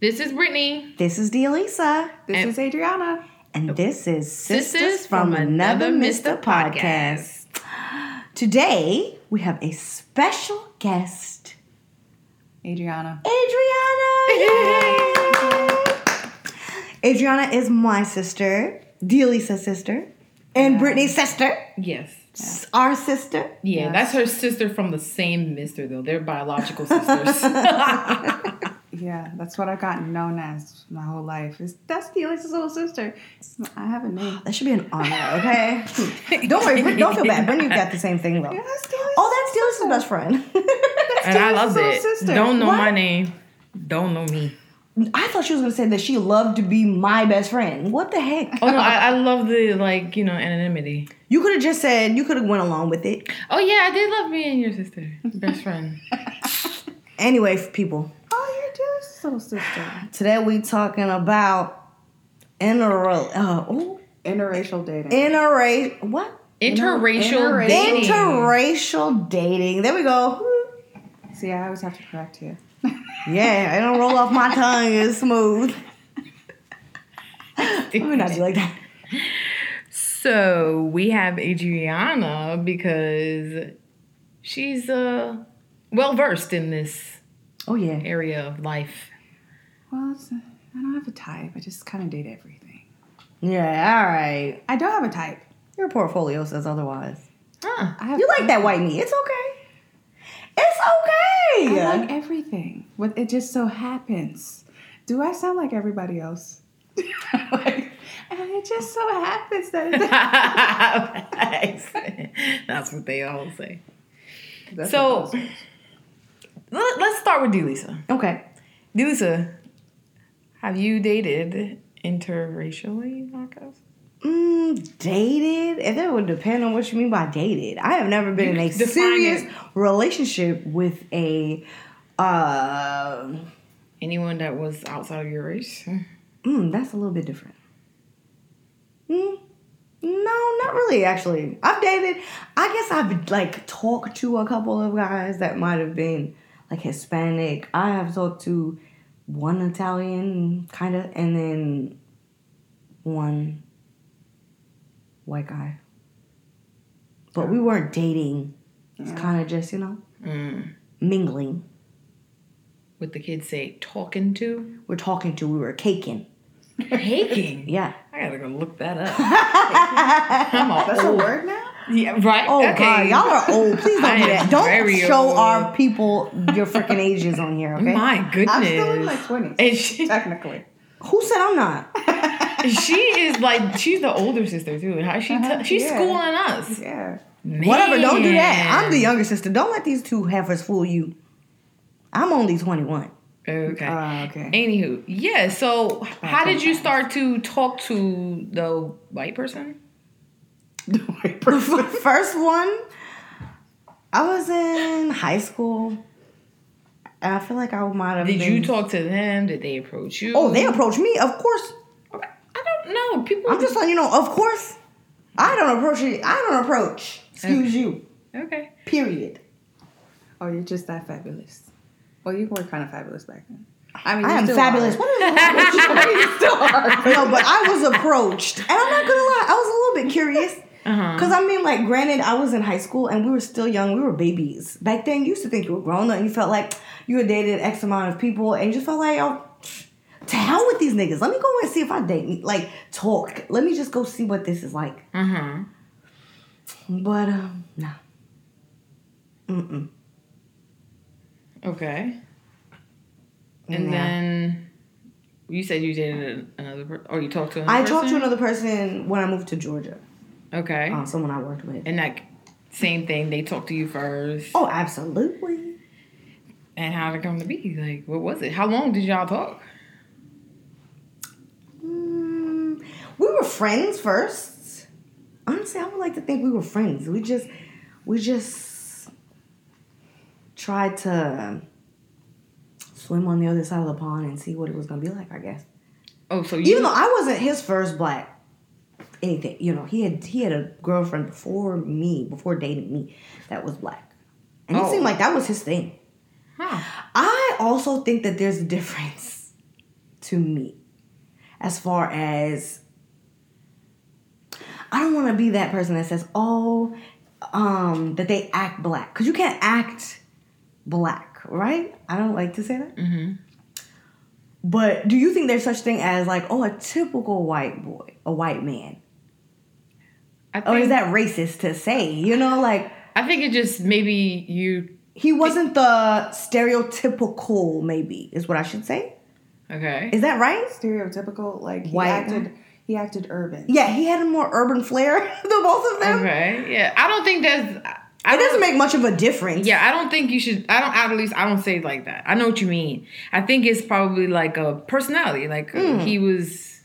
This is Brittany. This is Delisa. This And- is Adriana. And oh. this is Sisters, Sisters from, from Another Another Mr. Mr. Podcast. Today, we have a special guest, Adriana. Adriana. Yay! Adriana is my sister, Delisa's sister, and Brittany's sister, Yes. s- our sister. Yeah, Yes. that's her sister from the same mister though. They're biological sisters. Yeah, that's what I've gotten known as my whole life. Is that's Delisa's little sister. I have a name. That should be an honor, okay? don't worry, don't feel bad. Brittany you've got the same thing though. Yeah, that's Delisa's Oh, that's Delisa's best friend. and I love it. sister. Don't know What? my name. Don't know me. I thought she was gonna say that she loved to be my best friend. What the heck? Oh no, I, I love the like you know anonymity. You could have just said you could have went along with it. Oh yeah, I did love being your sister, best friend. Anyway, people, You're Delisa's little sister. today we talking about inter uh, oh, Interracial dating. interracial what Interracial interracial- dating. interracial dating. There we go. See, I always have to correct you. Yeah, it don't roll off my tongue. It's smooth. Let me not do like that. So we have Adriana because she's uh well versed in this Oh yeah. area of life. Well, it's, I don't have a type. I just kind of date everything. Yeah. All right. I don't have a type. Your portfolio says otherwise. Huh. I have You like that white meat? It's okay. It's okay. I like everything. What it just so happens. Do I sound like everybody else? like, and it just so happens that. That's what they all say. That's So- what those- Let- Let's start with Delisa. okay. Delisa, have you dated interracially, Marcos? Mm, dated? If that would depend on what you mean by dated. I have never been in a serious it. relationship with a uh Anyone that was outside of your race? mm, that's a little bit different. Mm, no, not really actually. I've dated I guess I've like talked to a couple of guys that might have been like Hispanic. I have talked to one Italian kind of and then one white guy. But we weren't dating. It's kind of just, you know, Mm. mingling. What the kids say, talking to? We're talking to, we were caking. Taking? Yeah. I gotta go look that up. I'm a That's a word now? Yeah, right? Oh okay. God, y'all are old. Please don't do that. Don't show old. our people your freaking ages on here, okay? My goodness. I'm still in my 20s, she, technically. Who said I'm not? she is like, she's the older sister too. How she Uh-huh, t- she's yeah. schooling us. Yeah. Whatever, don't do that. I'm the younger sister. Don't let these two heifers fool you. I'm only 21. Okay. Uh, okay. Anywho, yeah. So, how did you start to talk to the white person? First one, I was in high school. And I feel like I might have Did been. you talk to them? Did they approach you? Oh, they approached me. Of course. I don't know. People. I'm just letting you know. Of course. I don't approach you. I don't approach. Excuse you. okay. Period. Oh, you're just that fabulous. Well, you were kind of fabulous back then. I mean, I am fabulous. Are. What is you still are. no, but I was approached, and I'm not gonna lie, I was a little bit curious. Uh-huh. Cause I mean, like, granted, I was in high school and we were still young. We were babies back then. You used to think you were grown up, and you felt like you had dated X amount of people, and you just felt like, oh, to hell with these niggas. Let me go and see if I date, like, talk. Let me just go see what this is like. Uh huh. But um, no. Mm-mm. Okay. And then you said you dated another person, or you talked to another I person? talked to another person when I moved to Georgia. Okay. Uh, someone I worked with. and like, same thing. They talked to you first. Oh, absolutely. And how did it come to be? Like, what was it? How long did y'all talk? Mm, we were friends first. Honestly, I would like to think we were friends. We just, we just tried to swim on the other side of the pond and see what it was gonna be like. I guess. Oh, so you Even though I wasn't his first black anything, you know, he had he had a girlfriend before me, before dating me, that was black, and it Oh. seemed like that was his thing. Huh. I also think that there's a difference to me. As far as I don't want to be that person that says, "Oh, um, that they act black," because you can't act black, right? I don't like to say that. Mm-hmm. But do you think there's such thing as like, oh, a typical white boy, a white man, I or is that racist to say? You know, like I think it just maybe you. he wasn't the stereotypical, maybe is what I should say. Okay. Is that right? Stereotypical, like he White. acted. He acted urban. Yeah, he had a more urban flair than both of them. Okay. Yeah. I don't think that's. I It doesn't make much of a difference. Yeah, I don't think you should. I don't. At least I don't say it like that. I know what you mean. I think it's probably like a personality. Like Hmm. he was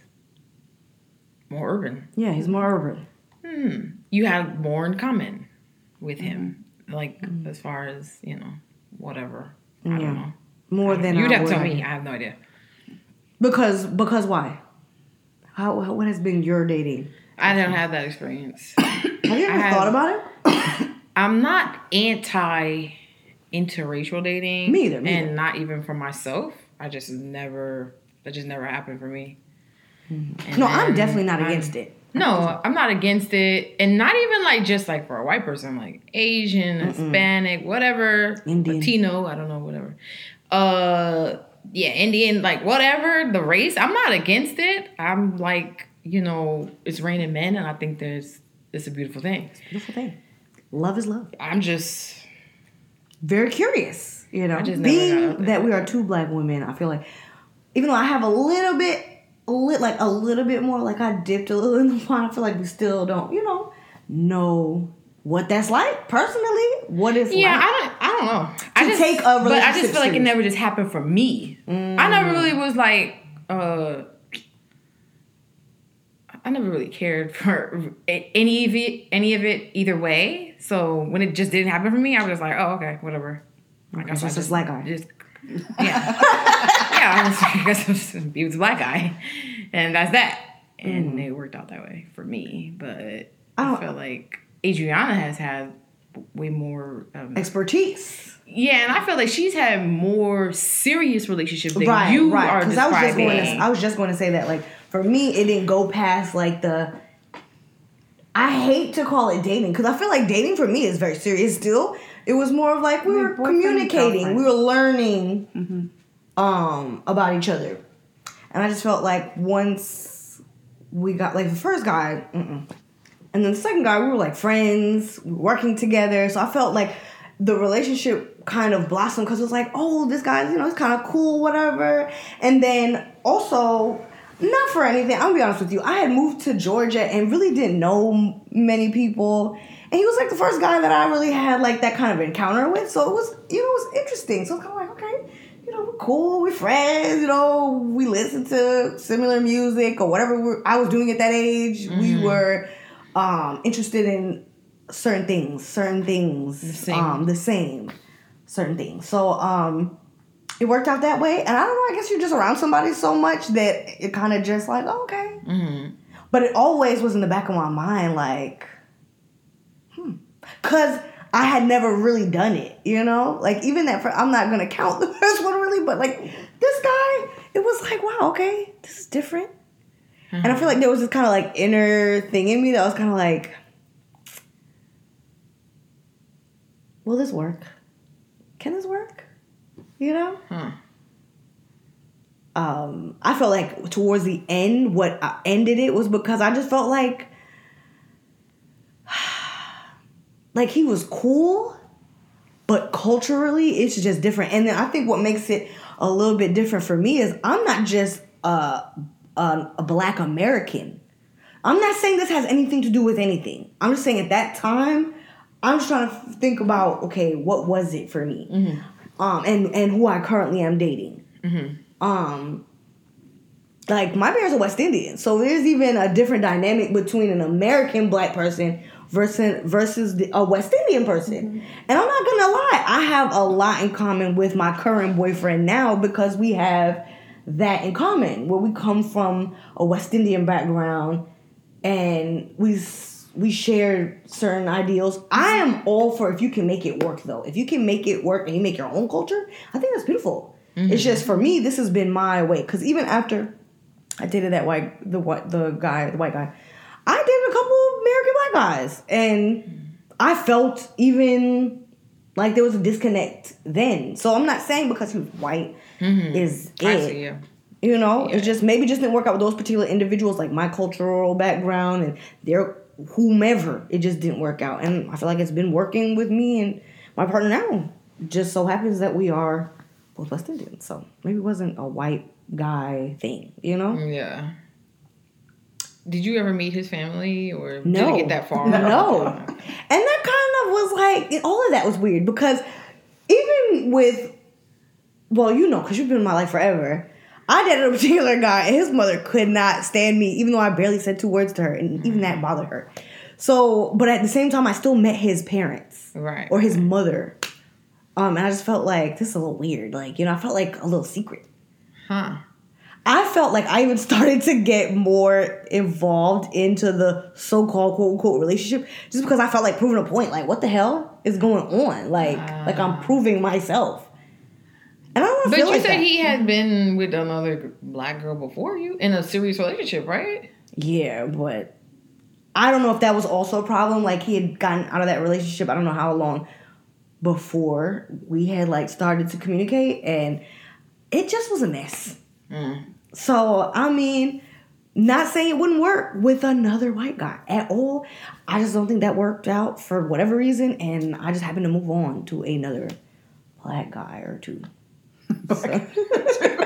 more urban. Yeah, he's more urban. Hmm. You had more in common with him. Mm-hmm. Like as far as you know, whatever. I Yeah. don't know. More than You'd I have to tell me. I have no idea. Because because why? How, how what has been your dating? I don't have that experience. Have you ever I have- thought about it? I'm not anti interracial dating. Me either, me and either. not even for myself. I just never. That just never happened for me. Mm-hmm. No, I'm definitely not I'm- against it. No, I'm not against it, and not even like just like for a white person, like Asian, Hispanic, whatever, Indian. Latino, I don't know, whatever. Uh, yeah, Indian, like whatever the race. I'm not against it. I'm like, you know, it's raining men, and I think there's it's a beautiful thing. It's a Beautiful thing. Love is love. I'm just Very curious, you know. I just never got Being that we are two black women, I feel like even though I have a little bit, a lit like a little bit more, like I dipped a little in the pond. I feel like we still don't, you know, know what that's like personally. What it's yeah. like. I don't. I don't know. I just take a but I just feel like it never just happened for me. I never really was like. uh I never really cared for any of it, any of it either way. So when it just didn't happen for me, I was just like, oh, okay, whatever. I guess just I a black guy. Just, yeah, yeah. I, was, I guess I'm just, he was a black guy, and that's that. And it worked out that way for me. But I, don't- feel like Adriana has had way more. Um, Expertise. yeah, and I feel like she's had more serious relationships than right, you right. are Because I was just going to, I was just going to say that, like, for me, it didn't go past like the. I hate to call it dating because I feel like dating for me is very serious. Still, it was more of like we Like were communicating, we were learning, um, about each other, and I just felt like once we got like the first guy, mm-mm. and then the second guy, we were like friends, working together. So I felt like the relationship kind of blossomed because it was like, oh, this guy's, you know, it's kind of cool, whatever. And then also, not for anything, I'll be honest with you, I had moved to Georgia and really didn't know many people. And he was like the first guy that I really had like that kind of encounter with. So it was, you know, it was interesting. So it's kind of like, okay, know, we're cool, we're friends, you know, we listen to similar music or whatever we're, I was doing at that age. We were um, interested in certain things, certain things, the same. um, the same, certain things. So um, it worked out that way. And I don't know, I guess you're just around somebody so much that it kind of just like, oh, okay. Mhm. But it always was in the back of my mind, like, hmm. Because I had never really done it, you know? Like, even that, fir- I'm not going to count the first one but like, this guy, it was like, wow, okay, this is different. And I feel like there was this kind of like inner thing in me that was kind of like, will this work? Can this work? You know? Huh. um, I felt like towards the end, what uh, ended it was because I just felt like, like he was cool, but culturally it's just different. And then I think what makes it a little bit different for me is I'm not just a, a, a black American. I'm not saying this has anything to do with anything. I'm just saying at that time, I'm just trying to think about okay, what was it for me, um, and and who I currently am dating um like my parents are West Indian, so there's even a different dynamic between an American black person versus versus the, a West Indian person. Mm-hmm. And I'm not gonna lie, I have a lot in common with my current boyfriend now because we have that in common, where we come from a West Indian background and we we share certain ideals. I am all for if you can make it work though. If you can make it work and you make your own culture, I think that's beautiful. Mm-hmm. It's just for me, this has been my way. Because even after I dated that white, the white, the guy, the white guy, I dated a couple American black guys, and I felt even like there was a disconnect then. So I'm not saying because he was white mm-hmm. is I it. you. You know, Yeah. it's just maybe just didn't work out with those particular individuals, like my cultural background and their whomever. It just didn't work out, and I feel like it's been working with me and my partner now. Just so happens that we are both West Indian, so maybe it wasn't a white guy thing, you know? Yeah. Did you ever meet his family or did No. it get that far? No. And that kind of was like, all of that was weird because even with, well, you know, because you've been in my life forever, I dated a particular guy and his mother could not stand me, even though I barely said two words to her, and even that bothered her. So, but at the same time, I still met his parents Right. or his mother. Um, and I just felt like this is a little weird. Like, you know, I felt like a little secret. Huh. I felt like I even started to get more involved into the so-called quote unquote relationship just because I felt like proving a point. Like, what the hell is going on? Like, like I'm proving myself. And I don't want to But you like said that. he had been with another black girl before you in a serious relationship, right? yeah, but I don't know if that was also a problem. Like he had gotten out of that relationship. I don't know how long before we had like started to communicate, and it just was a mess. Mm. So I mean, not saying it wouldn't work with another white guy at all. I just don't think that worked out for whatever reason, and I just happened to move on to another black guy or two.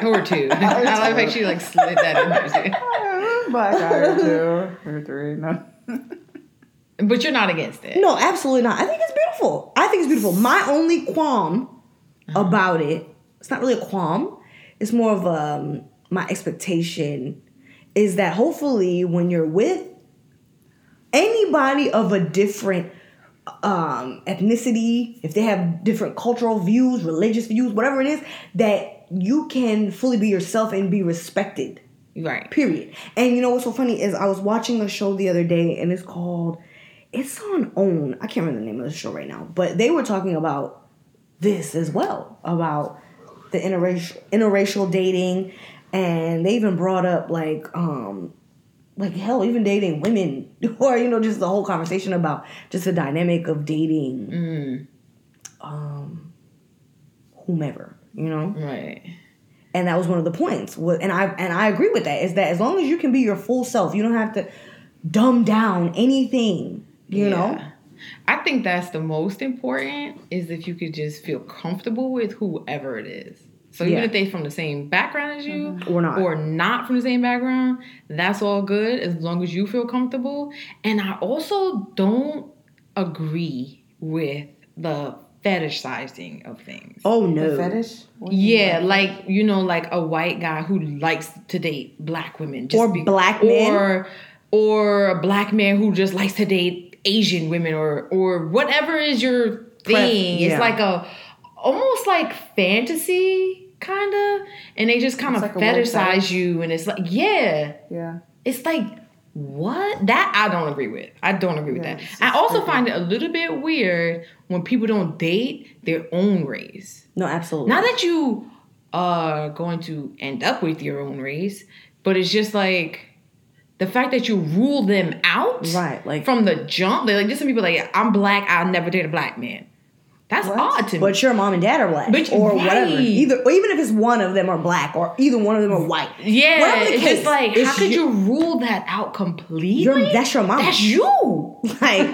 Or two. I like how she like slid that in there. Black guy or two or three. No. But you're not against it. No, absolutely not. I think it's beautiful. I think it's beautiful. My only qualm about it, it's not really a qualm. It's more of um my expectation is that hopefully when you're with anybody of a different um ethnicity, if they have different cultural views, religious views, whatever it is, that you can fully be yourself and be respected. Right. Period. And you know what's so funny is I was watching a show the other day and it's called it's on OWN. I can't remember the name of the show right now, but they were talking about this as well about the interracial interracial dating and they even brought up like um like hell even dating women or you know just the whole conversation about just the dynamic of dating Mm. um whomever, you know? Right. and that was one of the points and i and i agree with that is that as long as you can be your full self you don't have to dumb down anything you know I think that's the most important is if you could just feel comfortable with whoever it is. So even Yeah. if they're from the same background as you mm-hmm. Or not. or not from the same background, that's all good as long as you feel comfortable. And I also don't agree with the fetishizing of things. oh no The fetish? What do you mean Yeah, like you know, like a white guy who likes to date black women, just Or black men. or or a black man who just likes to date Asian women, or or whatever is your thing. yeah. It's like a almost like fantasy kind of, and they just kind of like fetishize you, and it's like yeah, Yeah. it's like what that I don't agree with. I don't agree with Yeah, that. I also creepy. find it a little bit weird when people don't date their own race. no absolutely Not that you are going to end up with your own race, but it's just like the fact that you rule them out right like from the jump. They're like, just some people like, I'm black, I'll never date a black man. That's What? odd to me. but your mom and dad are black But- or whatever either or even if it's one of them are black or either one of them are white yeah, Whatever the it's case, just like, it's how could you- you rule that out completely? Your- that's your mom. That's you. like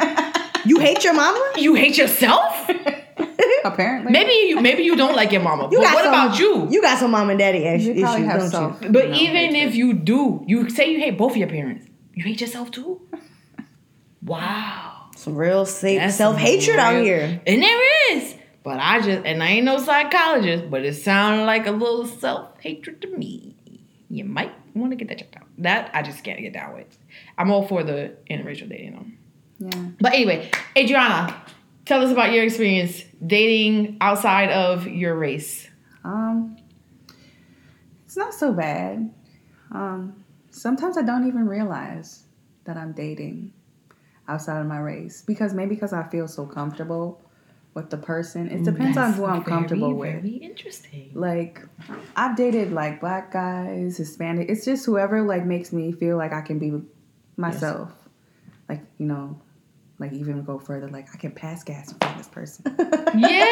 you hate your mama You hate yourself? Apparently. maybe you maybe you don't like your mama. you but what some, about you? you got some mom and daddy issues, You probably have don't self. you But you even if you do, you say you hate both of your parents. You hate yourself too? Wow. Some real self hatred out real- here And there is. But I just, and I ain't no psychologist, but it sounded like a little self hatred to me. You might want to get that checked out. That I just can't get down with. I'm all for the interracial dating though. Yeah. But anyway, Adriana, tell us about your experience dating outside of your race. Um, it's not so bad. Um, sometimes I don't even realize that I'm dating outside of my race because maybe because I feel so comfortable with the person. It depends on who I'm Very, comfortable with. Very interesting. Like I've dated like black guys, Hispanic. It's just whoever like makes me feel like I can be myself. Like you know, like even go further. Like I can pass gas in front of this person. Yeah,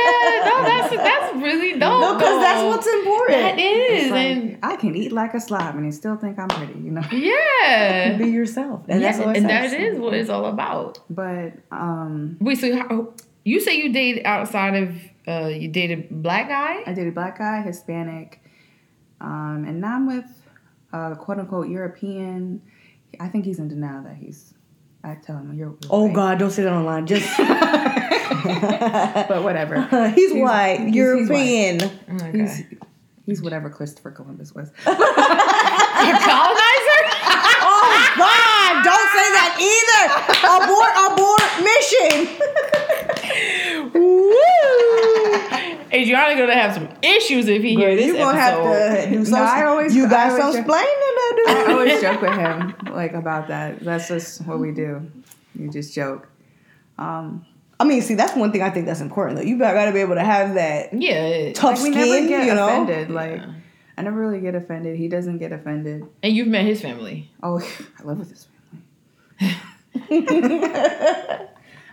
no, that's that's really dope. No, because that's what's important. that is, like, and I can eat like a slob and still think I'm pretty. You know. yeah, Be yourself, and yeah, that's what and that is what it's all about. But um, Wait, so how, you say you dated outside of uh, you dated black guy? I dated a black guy, Hispanic, um, and now I'm with uh, quote unquote European. I think he's in denial that he's. I tell him you're. Oh white." God, don't say that online. Just But whatever. he's, white, he's- he's European. Oh my He's he's whatever Christopher Columbus was. a colonizer. Oh God, don't say that either. Abort, abort, mission. Woo! Adriana gonna have some issues if he hears this you gonna have episode. to do some. No, I always- you I got always some explaining I always joke with him like about that. That's just what we do. You just joke. Um, I mean, see, that's one thing I think that's important though. You got to be able to have that Yeah, tough like we skin. never get you know, offended. Like I never really get offended. He doesn't get offended. and you've met his family. Oh, I love with his family.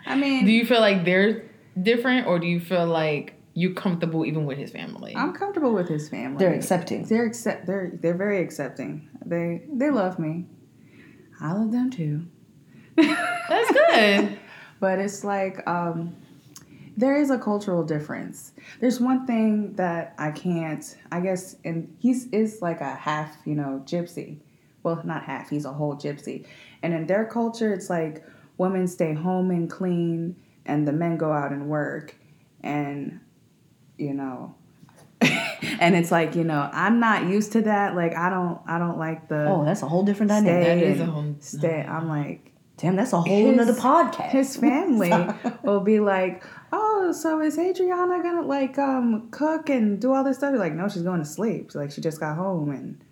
I mean, Do you feel like they're different, or do you feel like you're comfortable even with his family? I'm comfortable with his family. they're accepting. They're accept. They're they're very accepting. They they love me. I love them too. That's good. But it's like um, there is a cultural difference. There's one thing that I can't. I guess, and he's is like a half, you know, gypsy. Well, not half. He's a whole gypsy. And in their culture, it's like women stay home and clean, and the men go out and work. And you know. and it's like you know I'm not used to that. Like I don't I don't like the Oh, that's a whole different dynamic. That stay is a whole- stay. I'm like Damn, that's a whole His- nother podcast. his family will be like, "Oh, so is Adriana gonna like um cook and do all this stuff?" You're like, no, she's going to sleep. So, like she just got home and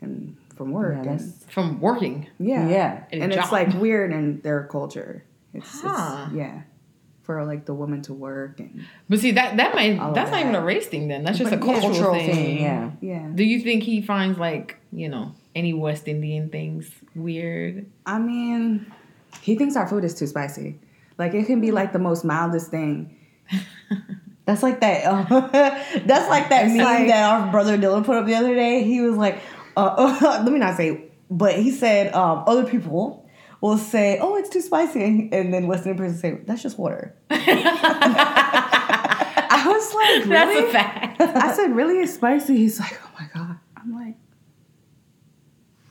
and from work. Yeah, and, From working. yeah, yeah. And and job. it's like weird in their culture. It's, Huh. it's yeah, for like the woman to work and But see that that might that's not even a race thing then. That's just But a cultural, cultural thing. thing, yeah. yeah. Do you think he finds like, you know, any West Indian things weird? I mean, he thinks our food is too spicy. Like it can be like the most mildest thing. That's like that. Uh, that's like that It's meme like- that our brother Dylan put up the other day. He was like, uh, let me not say, but he said um, other people will say, "Oh, it's too spicy," and then West Indian person say, "That's just water." I was like, That's really? a fact. I said, really? It's spicy? He's like, oh my God. I'm like,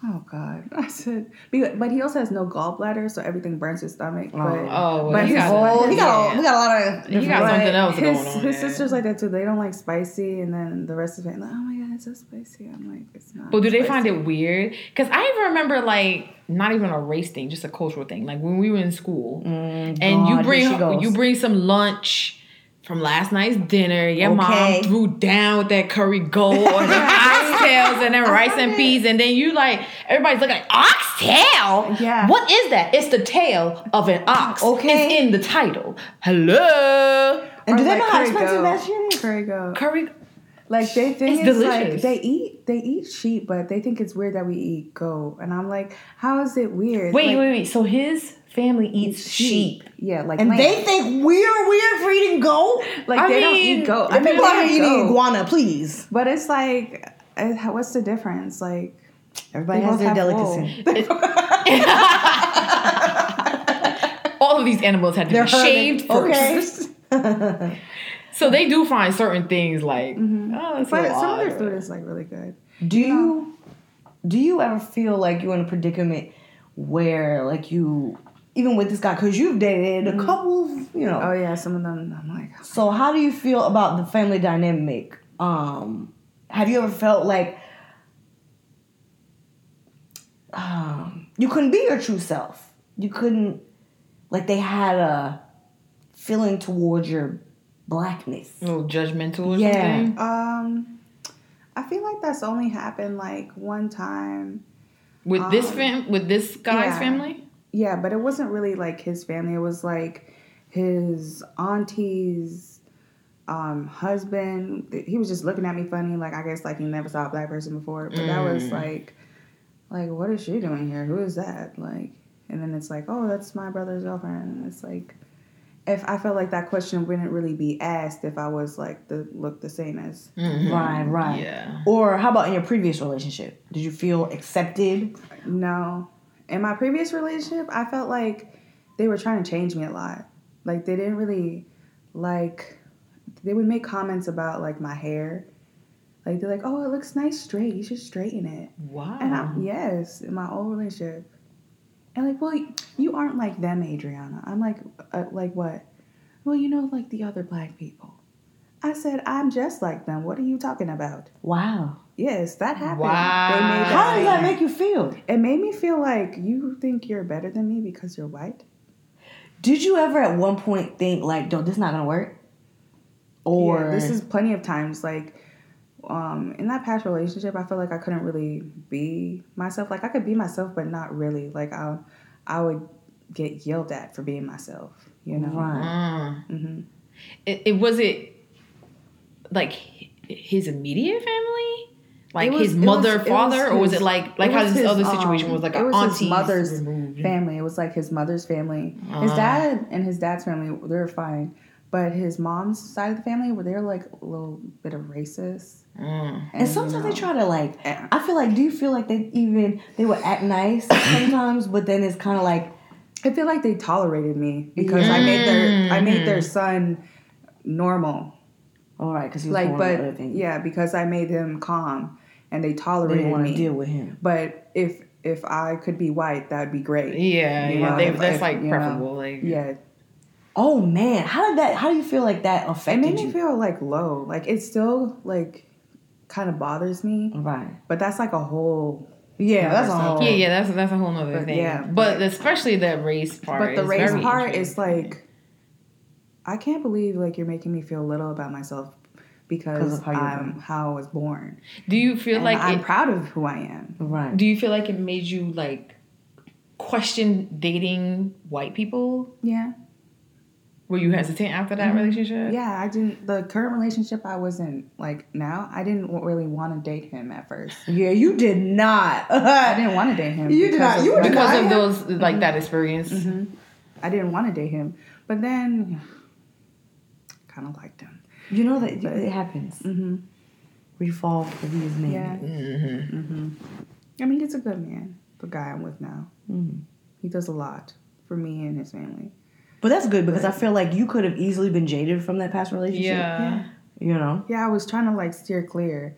oh God. I said, but he also has no gallbladder, so everything burns his stomach. But, Oh, well, but he his, got- Oh, he got, Yeah. a, we got a lot of. He got something else his, going on His there. sisters like that too. They don't like spicy, and then the rest of it, like, oh my God, it's so spicy. I'm like, it's not. But do they find it weird? Because I even remember like not even a race thing, just a cultural thing. Like when we were in school, Mm, and you bring here she goes. you bring some lunch from last night's dinner. Your Okay. mom threw down with that curry goat and the oxtails and then rice and peas, and then you like everybody's looking like oxtail. Yeah. what is that? It's the tail of an ox. Okay. it's in the title. Hello, And do they like know how expensive goat. that shit is? Curry goat. curry. Like they think It's it's, like they eat they eat sheep, but they think it's weird that we eat goat. And I'm like, how is it weird? Wait, Like, wait, wait. So his family eats sheep. Yeah, like And lamb. they think we're weird for eating goat. like I they don't eat goat. The I mean, people out they here eating iguana, please. But it's like, uh, what's the difference? Like, Everybody has both their have delicacy. All of these animals had to They're be hurting. shaved first. Okay. So they do find certain things like, Mm-hmm. oh, that's but some of their food is like really good. Do you do you ever feel like you're in a predicament where like you even with this guy because you've dated a couple, you know. Oh yeah, some of them. I'm like, So how do you feel about the family dynamic? Um, have you ever felt like um, you couldn't be your true self? You couldn't like they had a feeling towards your blackness. A little judgmental or Yeah. something. um, I feel like that's only happened like one time. With this Um, fam, with this guy's yeah. family. Yeah, but it wasn't really like his family. It was like his auntie's um, husband. He was just looking at me funny, like I guess like he never saw a black person before. But that was Mm. like, like what is she doing here? Who is that? Like, and then it's like, oh, that's my brother's girlfriend. And it's like, if I felt like that question wouldn't really be asked if I was like the look the same as. Mhm. Right, right. Yeah. Or how about in your previous relationship? Did you feel accepted? No. In my previous relationship, I felt like they were trying to change me a lot. Like they didn't really like they would make comments about like my hair. Like they're like, "Oh, it looks nice straight. You should straighten it." Wow. And I, yes, in my old relationship. And like, well, you aren't like them, Adriana. I'm like, uh, like what? Well, you know, like the other black people. I said, I'm just like them. What are you talking about? Wow. Yes, that happened. Wow. Made How does that make you feel? It made me feel like you think you're better than me because you're white. Did you ever at one point think like, "Yo, this not gonna work"? Or yeah, this is plenty of times like um in that past relationship i felt like i couldn't really be myself like i could be myself but not really like i i would get yelled at for being myself you know right. Mm. hmm It, it was it like his immediate family, like was- his it was- mother, was father, or was his- it like like it how this his, other situation um, was like it an was his mother's removed. family it was like his mother's family his Ah. dad and his dad's family they're fine but his mom's side of the family were they're like a little bit of racist Mm. And sometimes you they try to like. I feel like. Do you feel like they even they would act nice sometimes, but then it's kind of like I feel like they tolerated me because I made their I made Mm. their son normal. all right because he was Like, going but other things. yeah, because I made him calm and they they tolerated didn't want to me. deal with him. But if if I could be white, that would be great. Yeah, You yeah, they, if- that's if, like you know, preferable. like Yeah, Oh man, how did that? How do you feel like that affected? it made me you? feel like low. Like it still like kind of bothers me, right. but that's like a whole. Yeah, that's a whole. Yeah, yeah, that's that's a whole nother But thing. yeah, but but- especially the race part. but the race part is like, I can't believe like you're making me feel little about myself because of how you're I'm how I was born. Do you feel And like I'm it, proud of who I am. Right. Do you feel like it made you like question dating white people? Yeah. Were you hesitant after that Mhm. relationship? Yeah, I didn't. The current relationship I was in, like now, I didn't really want to date him at first. Yeah, you did not. I didn't want to date him. You did not- of you were Because I of have- those like that experience. Mhm. I didn't want to date him, but then kind of liked him. You know that it happens. hmm We fall for these men. Yeah. hmm hmm I mean, he's a good man. The guy I'm with now, Mhm. he does a lot for me and his family. But that's good because I feel like you could have easily been jaded from that past relationship. Yeah. You know. Yeah, I was trying to like steer clear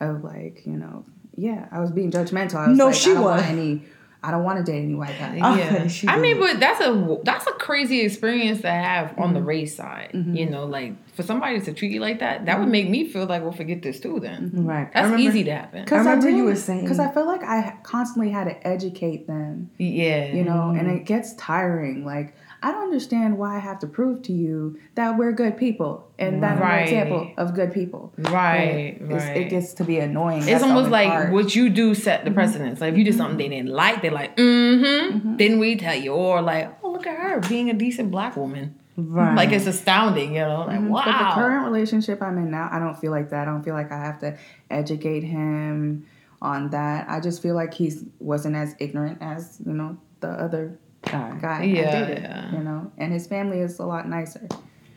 of like you know, yeah, I was being judgmental. I was No, like, she I don't was. want any. I don't want to date any white guy. Yeah. she I mean, but that's a that's a crazy experience to have on Mm-hmm. the race side. You know, like for somebody to treat you like that, that Mm-hmm. would make me feel like we'll forget this too. Then Right. That's remember- easy to happen. Because I remember you were saying- because I feel like I constantly had to educate them, Yeah, you know, and Mm-hmm. it gets tiring. Like I don't understand why I have to prove to you that we're good people and that I'm an example of good people. right, right. It gets to be annoying. It's That's almost like what you do set the precedence. Like if you did something they didn't like, they're like, mm-hmm. Mm-hmm. Then we tell you, or like, oh look at her being a decent black woman. Right. Like it's astounding, you know. Like Mhm. wow. But the current relationship I'm in now, I don't feel like that. I don't feel like I have to educate him on that. I just feel like he's wasn't as ignorant as you know the other Guy. guy Yeah, dated. yeah. You know, and his family is a lot nicer.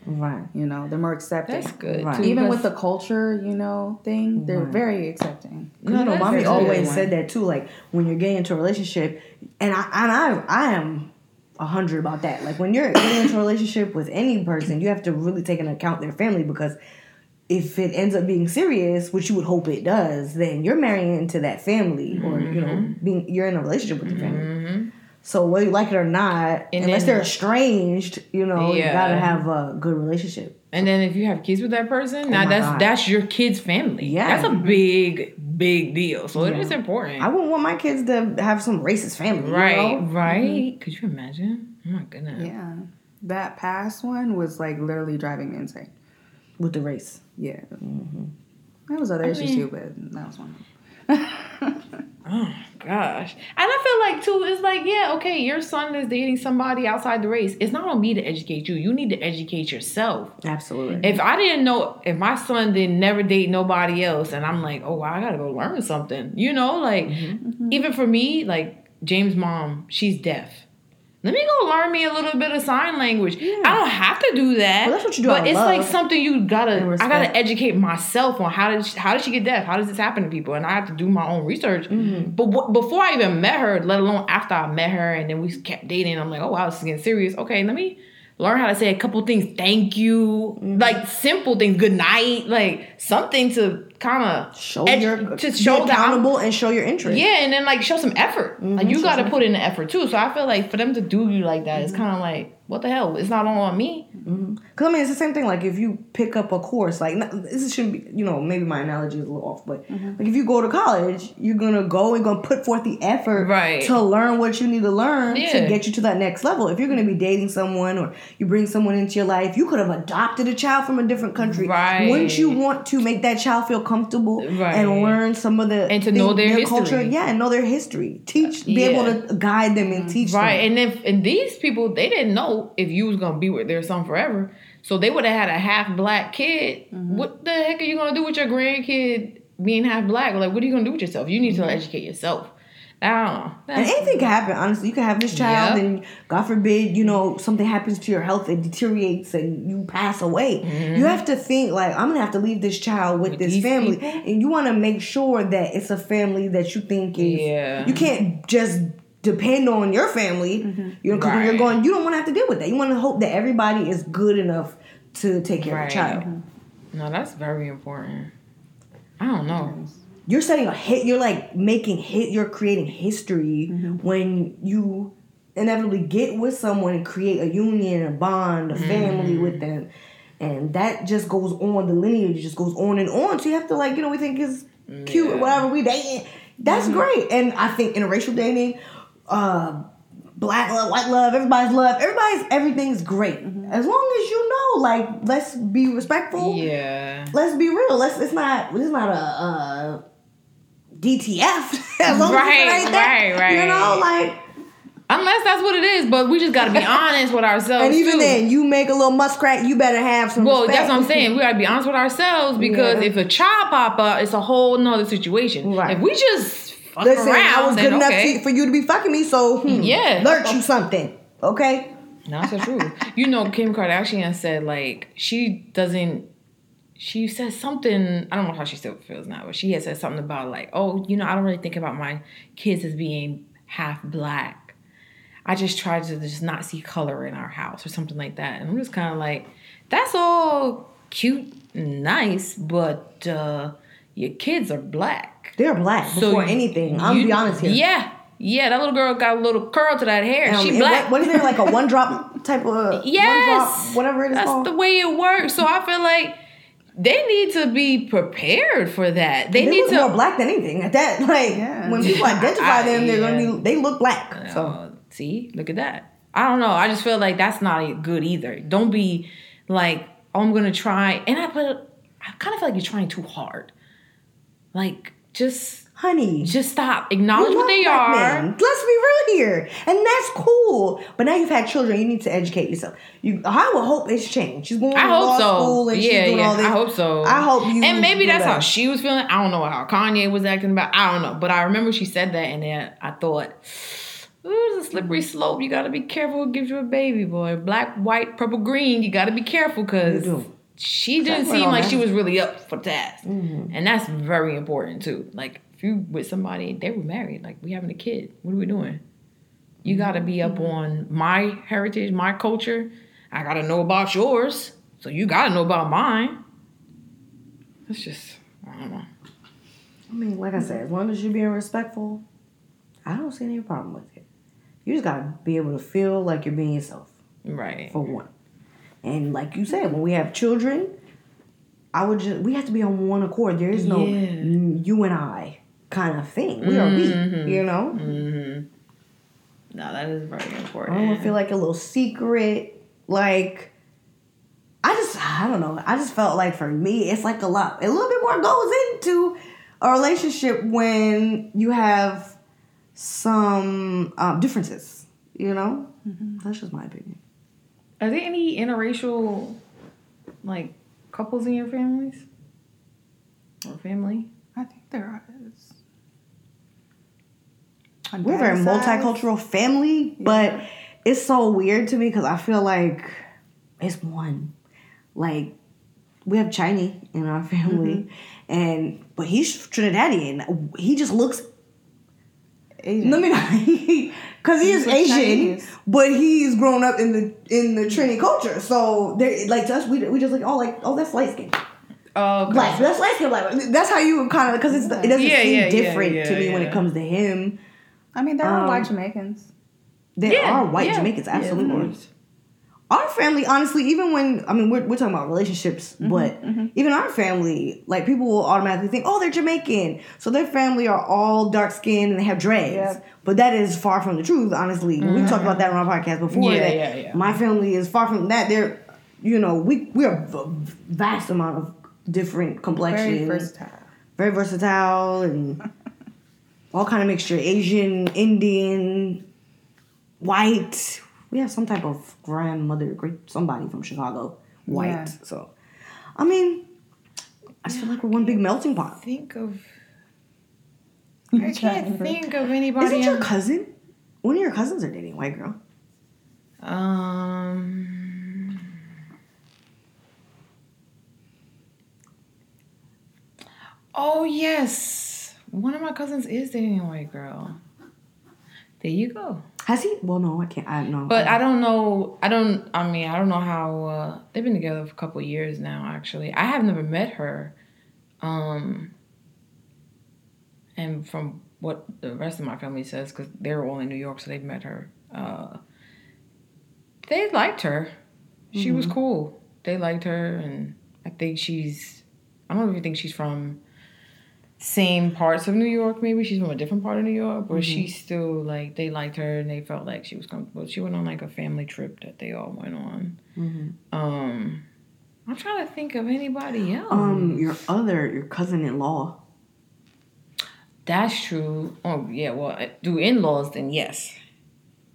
Right. You know, they're more accepting. That's good. Right. too, Even with the culture, you know, thing, they're Right. very accepting. you know, mommy always said that too. Like when you're getting into a relationship, and I and I I am a hundred about that. Like when you're getting into a relationship with any person, you have to really take into account their family because if it ends up being serious, which you would hope it does, then you're marrying into that family, or you know, being you're in a relationship with the family. Mhm. So whether you like it or not, And unless then- they're estranged, you know, you gotta have a good relationship. And then if you have kids with that person, now Oh my that's God. that's your kid's family. Yeah. That's a big, big deal. So it Yeah. is important. I wouldn't want my kids to have some racist family, you right, know? right. Could you imagine? Oh my goodness. Yeah. That past one was like literally driving me insane. with the race. Yeah. Mm-hmm. There was other I issues mean- too, but that was one. Oh gosh. And I feel like too, it's like, yeah, okay, your son is dating somebody outside the race. It's not on me to educate you. You need to educate yourself. Absolutely. If I didn't know, if my son didn't never date nobody else, and I'm like, oh, I gotta go learn something, you know, like mm-hmm. even for me, like James' mom, she's deaf. Let me go learn me a little bit of sign language. I don't have to do that. Well, that's what you do But it's like something you gotta. I gotta educate myself on how did she, how did she get deaf? How does this happen to people? And I have to do my own research. Mm-hmm. But w- before I even met her, let alone after I met her, and then we kept dating, I'm like, oh wow, this is getting serious. Okay, let me learn how to say a couple things. Thank you, Mm-hmm. like simple things. Good night, like something to kind of show your to be show accountable and show your interest. yeah, and then like show some effort. Mm-hmm. Like you got to put in the effort too. So I feel like for them to do you like that, it's mm-hmm. kind of like what the hell? It's not all on me. Mm-hmm. Cause I mean, it's the same thing. Like if you pick up a course, like this shouldn't be, you know, maybe my analogy is a little off, but Mm-hmm. like if you go to college, you're gonna go and gonna put forth the effort Right. to learn what you need to learn Yeah. to get you to that next level. If you're gonna be dating someone or you bring someone into your life, you could have adopted a child from a different country. Right. Wouldn't you want to make that child feel comfortable Right. and learn some of the And to know their history. culture? Yeah, and know their history. Teach, be able to guide them and teach them. Right, them. and if and these people they didn't know if you was gonna be with their son forever, so they would have had a half black kid. Mm-hmm. What the heck are you gonna do with your grandkid being half black? Like, what are you gonna do with yourself? You need to educate yourself. I don't know. And anything can happen, honestly. You can have this child, Yep. and God forbid, you know, something happens to your health, it deteriorates, and you pass away. Mm-hmm. You have to think, like, I'm gonna have to leave this child with, With this family. people? And you wanna make sure that it's a family that you think is. Yeah. You can't just depend on your family, you know, because when you're going, you don't wanna have to deal with that. You wanna hope that everybody is good enough to take care Right. of the child. no, that's very important. I don't know. You're setting a hit you're like making hit you're creating history Mm-hmm. when you inevitably get with someone and create a union a bond a family Mm-hmm. with them. And that just goes on the lineage just goes on and on. So you have to like you know we think is cute or whatever we dating. That's great. And i think interracial dating uh black love white love everybody's love everybody's everything's great. As long as you know like let's be respectful. Yeah. let's be real. Let's it's not it's not a uh, DTF. as long Right, as it ain't that, right, right. You know, like Unless that's what it is, but we just gotta be honest with ourselves. and even too. then, you make a little muskrat, you better have some. Well, respect. that's what I'm saying. We gotta be honest with ourselves because Yeah. if a child pop up, it's a whole nother situation. Right. If we just fuck Listen, around, I was good enough okay. to, for you to be fucking me, so hmm, Yeah. learn you something, okay? No, that's the truth. You know, Kim Kardashian said like she doesn't. She says something. I don't know how she still feels now, but she had said something about like, oh, you know, I don't really think about my kids as being half black. I just try to just not see color in our house or something like that. And I'm just kind of like, that's all cute and nice, but uh, your kids are black. They're black before anything. I'm you- be honest here. Yeah, yeah. That little girl got a little curl to that hair. Um, she black. What, what is there like a one drop type of Yes, one drop, whatever it is That's called? the way it works. So I feel like they need to be prepared for that. They, they need look to. more black than anything. At that, like Yeah. when people identify I- them, they're yeah. gonna be they look black. So see, look at that. I don't know. I just feel like that's not good either. Don't be like, oh, I'm gonna try, and I put. I kind of feel like you're trying too hard. Like, just, honey, just stop. Acknowledge what they are. Let's be real here, and that's cool. But now you've had children, you need to educate yourself. You, I would hope it's changed. She's going I to hope law so. school and yeah, she's doing yeah. all this. I hope so. I hope you And maybe that's that. how she was feeling. I don't know how Kanye was acting about. I don't know, but I remember she said that, and then I thought, "Ooh, it's a slippery slope. You got to be careful. It gives you a baby boy. Black, white, purple, green. You got to be careful because she didn't seem like that. she was really up for the task, Mm-hmm. and that's very important too. Like if you with somebody, they were married. Like we having a kid. What are we doing? You got to be Mm-hmm. up on my heritage, my culture. I got to know about yours, so you got to know about mine. It's just, I don't know. I mean, like I said, as long as you're being respectful, I don't see any problem with it. You just gotta be able to feel like you're being yourself Right. for one. And like you said, when we have children, I would just we have to be on one accord. There is no Yeah. you and I kind of thing. We are Mhm. we, you know. Mm-hmm. No, that is very important. I important. don't feel like a little secret. Like, I just, I don't know. I just felt like for me, it's like a lot, a little bit more goes into a relationship when you have some um, differences. You know, Mm-hmm. that's just my opinion. Are there any interracial like couples in your families? Or family? I think there is. On We're a very multicultural family, but it's so weird to me because I feel like it's one. Like we have Chinese in our family, Mm-hmm. and but he's Trinidadian. He just looks. Asian. Let me not, because he is Asian, Chinese. but he's grown up in the in the Trini culture. So they're like to us, we we just like oh like oh that's light skin. Oh, okay. Black, that's light skin black. That's how you kind of because it doesn't Yeah, seem yeah, yeah, different yeah, to me when it comes to him. I mean, there are Um, white Jamaicans. There Yeah, are white yeah, Jamaicans, absolutely. course. our family, honestly, even when I mean we're, we're talking about relationships, Mm-hmm, but even our family, like people will automatically think, oh, they're Jamaican, so their family are all dark skinned and they have dreads. Yep. But that is far from the truth, honestly. We've talked about that on our podcast before. Mm-hmm. Yeah, that yeah, yeah. My family is far from that. They're, you know, we we are a vast amount of different complexions, Very versatile. very versatile and all kind of mixture asian indian white we have some type of grandmother great somebody from chicago white Yeah. so i mean i just feel like we're one big melting pot Think of. I can't think of anybody. isn't your cousin one of your cousins are dating a white girl Um. Oh yes, one of my cousins is dating a white girl. There you go. has he well no i can't i don't know But I don't know. I don't. I mean, I don't know how uh, they've been together for a couple of years now. Actually, I have never met her. Um, and from what the rest of my family says, because they're all in New York, so they've met her. Uh, they liked her. She was cool. They liked her, and I think she's. I don't even think she's from same parts of New York. Maybe she's from a different part of New York, but she still like they liked her and they felt like she was comfortable. She went on like a family trip that they all went on. Mhm. Um, I'm trying to think of anybody else. um your other your cousin-in-law That's true. Oh yeah, well, do in laws then yes,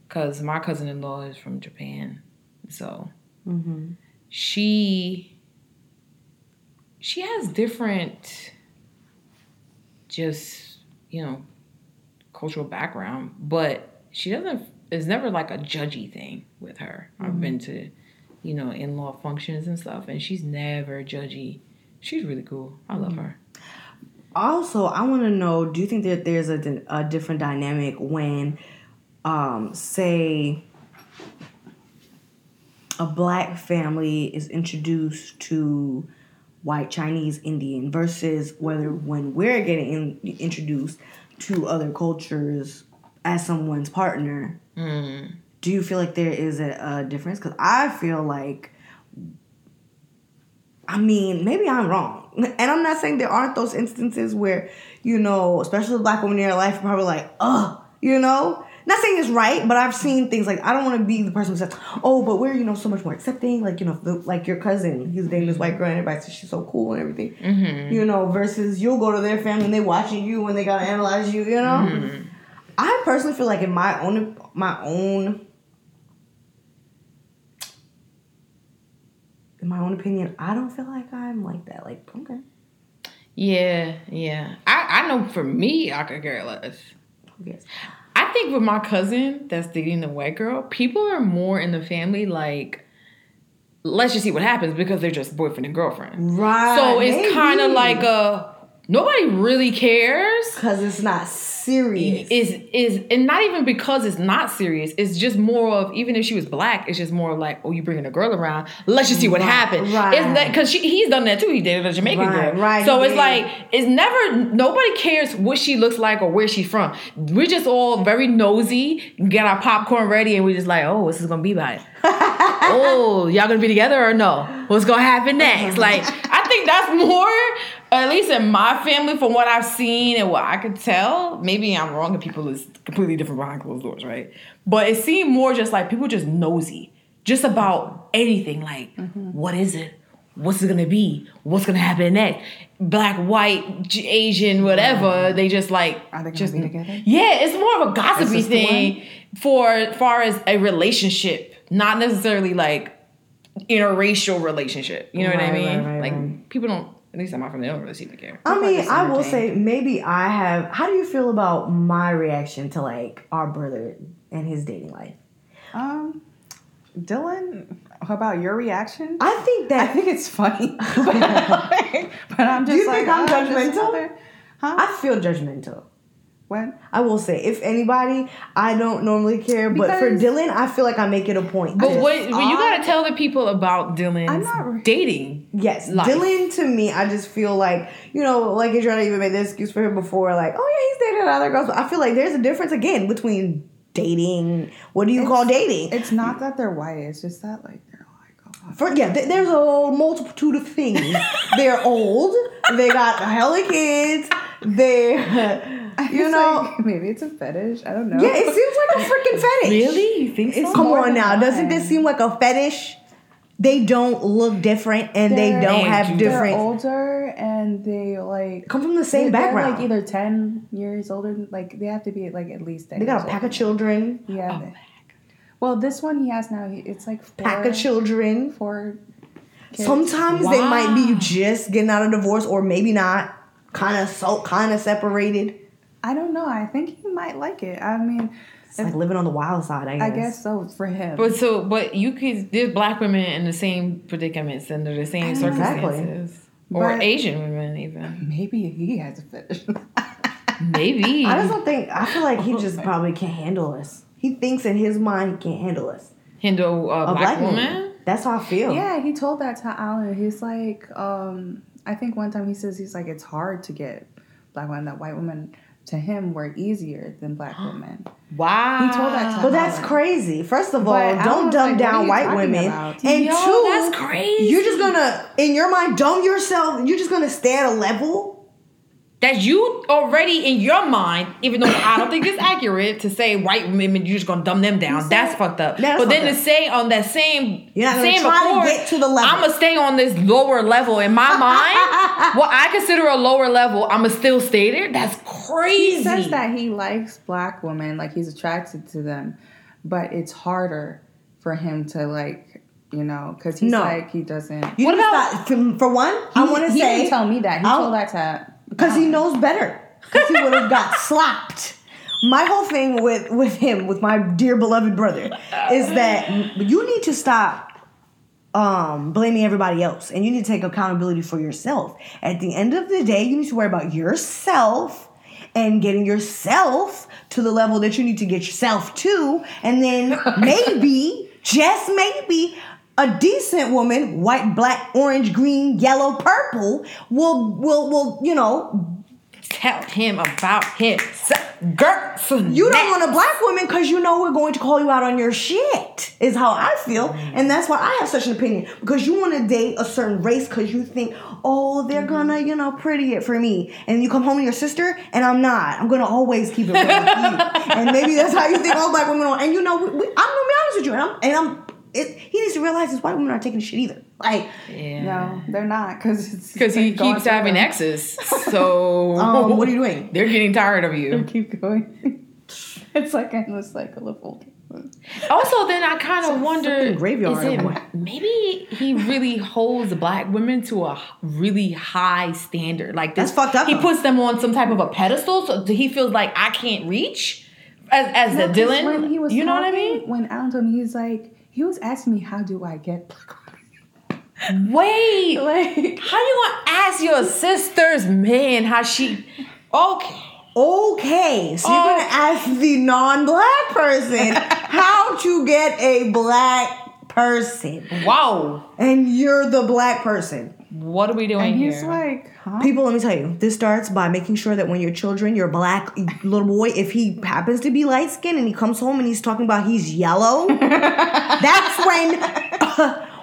because my cousin in law is from Japan, so mm-hmm. she she has different, just you know, cultural background, but she doesn't. It's never like a judgy thing with her. I've been to, you know, in law functions and stuff, and she's never judgy. She's really cool. I love her. Also, I want to know: Do you think that there's a, a different dynamic when, um, say, a black family is introduced to white Chinese Indian versus whether when we're getting in, introduced to other cultures as someone's partner? Mm. Do you feel like there is a, a difference? Because I feel like I mean, maybe I'm wrong. And I'm not saying there aren't those instances where, you know, especially the black woman in your life, probably like, ugh, you know? Not saying it's right, but I've seen things like I don't want to be the person who says, "Oh, but we're you know so much more accepting." Like you know, the, like your cousin, he's dating this white girl, and everybody says she's so cool and everything. Mm-hmm. You know, versus you'll go to their family and they watching you when they gotta analyze you. You know, Mm-hmm. I personally feel like in my own my own in my own opinion, I don't feel like I'm like that. Like, okay, Yeah, yeah. I, I know for me, I could care less. yes. I think with my cousin that's dating the white girl, people are more in the family like, let's just see what happens because they're just boyfriend and girlfriend. right. so it's kind of like a nobody really cares. because it's not serious. Is is and not even because it's not serious. It's just more of even if she was black, it's just more like oh you bringing a girl around. Let's just see what Right, happens. right. Because he's done that too. He dated a Jamaican Right, girl. right, So it's did. like it's never nobody cares what she looks like or where she's from. We're just all very nosy. Get our popcorn ready and we're just like oh this is gonna be about? oh y'all gonna be together or no? What's gonna happen next? Uh-huh. Like I think that's more at least in my family, from what I've seen and what I could tell, maybe I'm wrong and people is completely different behind closed doors, right? But it seemed more just like people just nosy, just about anything. Like, mm-hmm. what is it? what's it gonna be? What's gonna happen next? Black, white, Asian, whatever. Mm-hmm. They just like Are they just be together? Yeah, it's more of a gossipy thing for far as a relationship, not necessarily like interracial relationship. You know what I mean? right, right, like right. people don't. At least I'm not from there. They don't really seem to care. I mean, I will say maybe I have. How do you feel about my reaction to like our brother and his dating life? Um, Dylan, how about your reaction? I think that I think it's funny, but, I'm just Do you like, think I'm oh, judgmental? Huh? I feel judgmental. What? I will say, if anybody, I don't normally care, but for Dylan, I feel like I make it a point. But what, but you gotta tell the people about Dylan's I'm not- dating. Yes, life. Dylan to me, I just feel like you know, like Adriana even made the excuse for him before, like, oh yeah, he's dating other girls. But I feel like there's a difference again between dating. What do you call dating? It's not that they're white. It's just that like they're like, oh, For, yeah, th- there's a whole multitude of things. They're old. They got hella kids. They, you know, like, maybe it's a fetish. I don't know. yeah, it seems like a freaking fetish. Really? You think so? Come on now, doesn't this seem like a fetish? They don't look different, and they They're- don't have you. they're different. older and they like Come from the same they're, background. They're like either ten years older. Like they have to be like at least. 10 they got a pack older. of children. Yeah. Oh, well, this one he has now. It's like four, Pack of children. Four. Kids. Sometimes they might be just getting out of divorce, or maybe not. Kind of so, kind of separated. I don't know. I think he might like it. I mean, It's like living on the wild side. I guess. I guess so for him. But so, but you could. There's black women in the same predicaments under the same Exactly. circumstances, or But- Asian women even. Maybe he has a fetish. Maybe. I just don't think. I feel like he just probably can't handle us. He thinks in his mind he can't handle us. handle a A black, woman. That's how I feel. yeah, he told that to Alan. He's like, um, I think one time he says he's like, it's hard to get black women. That white women to him were easier than black women. Wow. He told that to But that's crazy. First of all, But don't dumb like, down white women. about? And Yo, two, that's crazy. you're just gonna, in your mind, dumb yourself. You're just gonna stay at a level. That you already in your mind, even though I don't think it's accurate to say white women, you're just gonna dumb them down. That's fucked up. That's but then to say on that same gonna same accord, to the level. I'm gonna stay on this lower level in my mind. what I consider a lower level, I'm gonna still stay there. That's crazy. He says that he likes black women, like he's attracted to them, but it's harder for him to like, you know, because he's No. like he doesn't. You What about- stop- for- one, I want to he say didn't tell me that. He I'll- told that to because he knows better. Because he would have got slapped. My whole thing with with him, with my dear beloved brother, is that you need to stop um, blaming everybody else, and you need to take accountability for yourself. At the end of the day, you need to worry about yourself and getting yourself to the level that you need to get yourself to, and then maybe, just maybe. A decent woman, white, black, orange, green, yellow, purple, will will will you know Tell him about his Girl, You don't want a black woman because you know we're going to call you out on your shit, is how I feel. And that's why I have such an opinion. Because you want to date a certain race because you think, oh, they're gonna, you know, pretty it for me. And you come home to your sister, and I'm not. I'm gonna always keep it real with you. And maybe that's how you think all black women are. And you know, we, we, I'm gonna be honest with you. And I'm, and I'm it, he needs to realize his white women aren't taking shit either. Like, Yeah. No, they're not because Because he keeps having further. exes. So um, what are you doing? They're getting tired of you. They keep going. it's like endless cycle of old. Also, then I kind of wonder graveyard is it- maybe he really holds black women to a really high standard. Like this, That's fucked up, He puts them on some type of a pedestal, so he feels like I can't reach as as No, the Dylan. he was you know what I mean? When Alan told me, he's like, he was asking me, how do I get black Wait, Like, how you gonna ask your sister's man how she? Okay. Okay, so you're Oh. gonna ask the non-black person how to get a black person, Wow. and you're the black person. What are we doing and here? he's like, huh? People, let me tell you, this starts by making sure that when your children, your black little boy, if he happens to be light skinned and he comes home and he's talking about he's yellow, that's when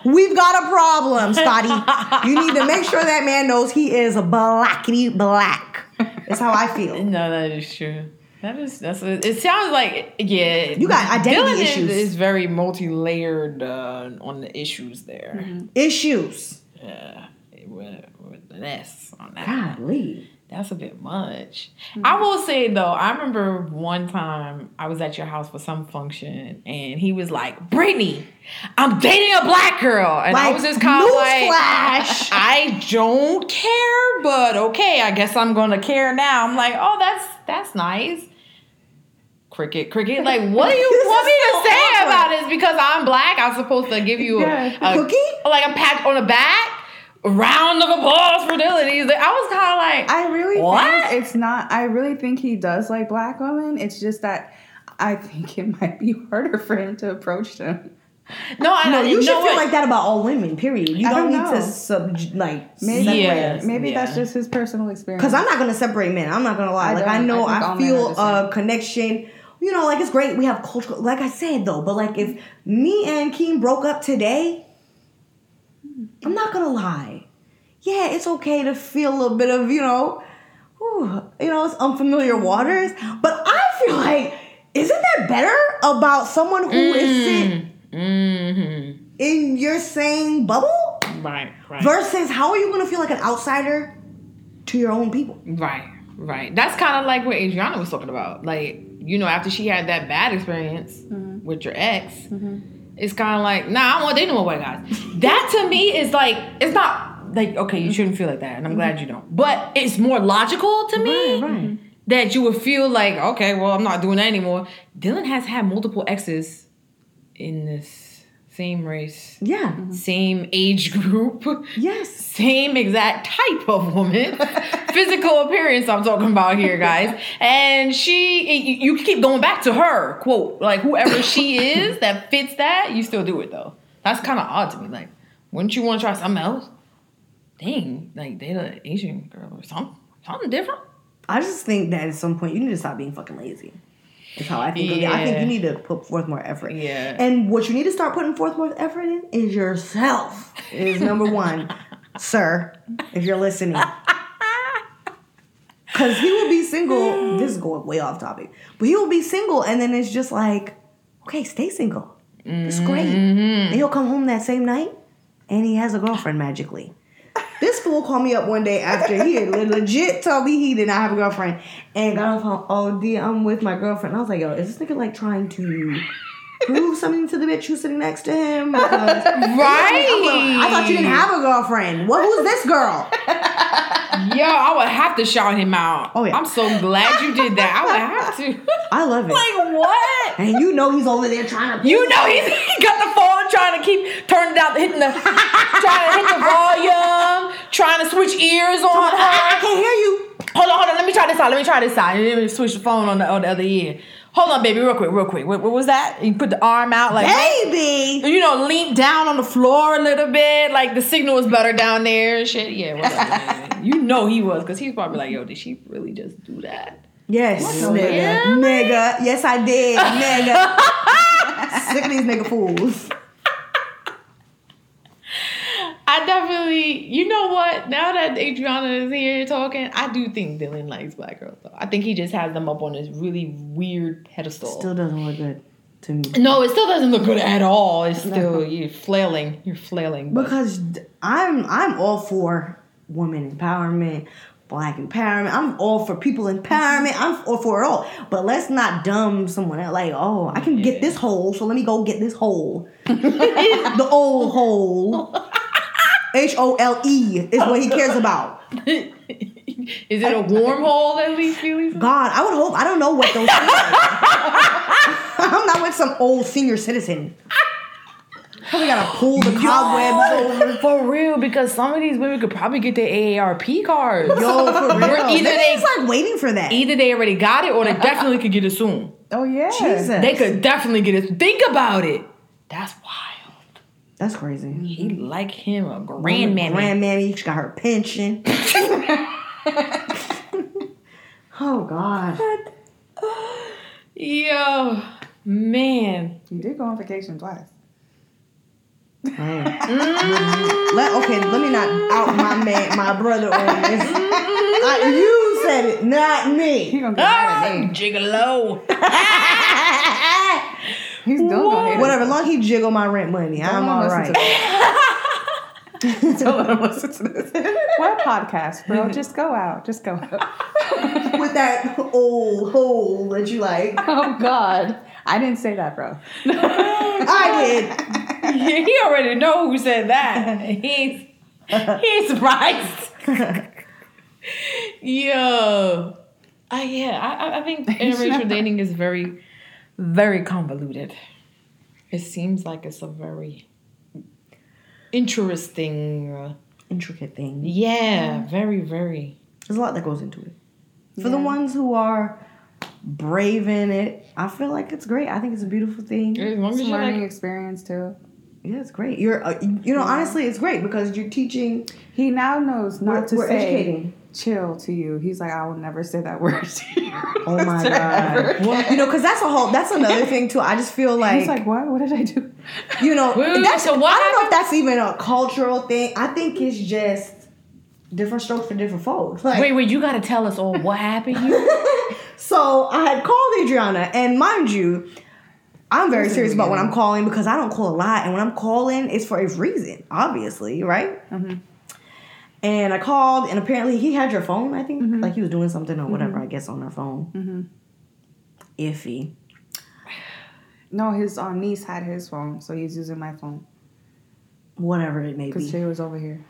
we've got a problem, Scotty. You need to make sure that man knows he is blackity black. That's how I feel. No, that is true. That is that's it sounds like yeah. You got identity Dylan issues. Is, very multi layered uh, on the issues there. Issues. uh, with, with an S on that. Golly. That's a bit much. I mm-hmm. will say though, I remember one time I was at your house for some function, and he was like, "Brittany, I'm dating a black girl," and I was just kind of like, newsflash. "I don't care, but okay, I guess I'm gonna care now." I'm like, "Oh, that's that's nice." Cricket, cricket. Like, what do you want me is to say awkward. about this? Because I'm black, I'm supposed to give you a, Yeah. a Cookie? like a pat on the back, a round of applause for Dylan. I was kind of like, I really What? think it's not. I really think he does like black women. It's just that I think it might be harder for him to approach them. No, I No, you know should feel what? like that about all women. Period. You don't, don't need know. to sub like Maybe, separate Yeah. maybe Yeah. that's just his personal experience. Because I'm not gonna separate men. I'm not gonna lie. I like I know I I, feel are the a connection. You know, like it's great. We have cultural. Like I said though, but like if me and Keem broke up today, I'm not gonna lie. Yeah, it's okay to feel a little bit of you know, whew, you know, it's unfamiliar waters. But I feel like isn't that better about someone who not Mm-hmm. in your same bubble Right, right, versus how are you gonna feel like an outsider to your own people? right, right. That's kind of like what Adriana was talking about. Like, you know, after she had that bad experience Mm-hmm. with your ex, it's kind of like, nah, I don't want to date no more white guys. that to me is like, it's not like, okay, you shouldn't feel like that, and I'm glad you don't. But it's more logical to me. Right, right. that you would feel like, okay, well, I'm not doing that anymore. Dylan has had multiple exes in this same race, Yeah. Mm-hmm. same age group, Yes. same exact type of woman, physical appearance. I'm talking about here, guys. And she, you you keep going back to her quote, like whoever she is that fits that, you still do it though. That's kind of odd to me. Like, wouldn't you want to try something else? Dang, like date an Asian girl or something, something different. I just think that at some point you need to stop being fucking lazy. Is how I think. of it. I think you need to put forth more effort. Yeah. And what you need to start putting forth more effort in is yourself. Is number one, sir. If you're listening, because he will be single. This is going way off topic, but he will be single, and then it's just like, okay, stay single. It's great. Mm-hmm. And he'll come home that same night, and he has a girlfriend magically. This fool called me up one day after he had legit told me he did not have a girlfriend and got on the phone. Oh, dear, I'm with my girlfriend. I was like, yo, is this nigga like trying to prove something to the bitch who's sitting next to him? Because Right. I thought you didn't have a girlfriend. What? Who's this girl? Yo, I would have to shout him out. Oh, yeah. I'm so glad you did that. I would have to. I love it. like what? and you know he's over there trying to. You know he's he got the phone trying to keep turning down, hitting the, trying to hit the volume, trying to switch ears on I can't hear you. Hold on, hold on. Let me try this out. Let me try this out. Let me switch the phone on the, on the other ear. Hold on, baby, real quick, real quick. What, what was that? You put the arm out like. Baby. You know, lean down on the floor a little bit, like the signal is better down there and shit. Yeah, whatever. man. you know he was, because he's probably like, yo, did she really just do that? Yes, nigga. Nigga. Yes, I did. Nigga. Sick of these nigga fools. I definitely, you know what? Now that Adriana is here talking, I do think Dylan likes black girls. Though I think he just has them up on this really weird pedestal. Still doesn't look good to me. no, it still doesn't look good at all. It's still you're flailing. You're flailing. but- Because I'm I'm all for women empowerment, black empowerment. I'm all for people empowerment. I'm all for it all. But let's not dumb someone out like, oh, I can Yeah. get this hole, so let me go get this hole. the old hole. H O L E is what he cares about. is it a warm hole at least, Felix? God, I would hope. I don't know what those feel like. I'm not with some old senior citizen. Probably gotta pull the cobwebs over. for real, because some of these women could probably get their AARP cards. Yo, for real. Either Maybe they- he's like waiting for that. Either they already got it or they definitely could get it soon. Oh yeah. Jesus. They could definitely get it. Think about it. That's wild. That's crazy. He mm-hmm. like him a grandmammy. Grandmammy, she got her pension. oh God. What? Yo, man. You did go on vacation twice. Hey. Mm-hmm. Let, okay, let me not out my man, my brother on this. Mm-hmm. I, you said it, not He me. gonna get Ah, mad at me. Ah, gigolo. He's still gonna. Whatever, long he jiggle my rent money, I'm Don't all listen right. Don't let him listen to this. What podcast, bro? Just go out. Just go out. With that old hole that you like. Oh God, I didn't say that, bro. I did. he already know who said that. He's he's surprised. Yo, I yeah, I, I- I think interracial dating is very, very convoluted. It seems like it's a very interesting. uh, Intricate thing. Yeah, very, very. There's a lot that goes into it. For the ones who are brave in it, I feel like it's great. I think it's a beautiful thing. As long It's a learning like, experience too. Yeah, it's great. You're, uh, you know, honestly, it's great because you're teaching. He now knows not We're- to we're say educating. Chill to you. He's like, I will never say that word to you. Oh my god. Well, you know, because that's a whole. That's another thing too. I just feel like, He's like, what? What did I do? you know, Wait, that's, so what I don't know if that's even a cultural thing. I think it's just different strokes for different folks. Like, wait, wait, you gotta tell us all what happened here. so I had called Adriana, and mind you, I'm very serious about when. I'm calling because I don't call a lot, and when I'm calling, it's for a reason, obviously, right? Mhm. And I called, and apparently he had your phone. I think like he was doing something or whatever. I guess on her phone. Mhm. Iffy. No, his um, niece had his phone, so he's using my phone Whatever it may be. because be. Shay was over here.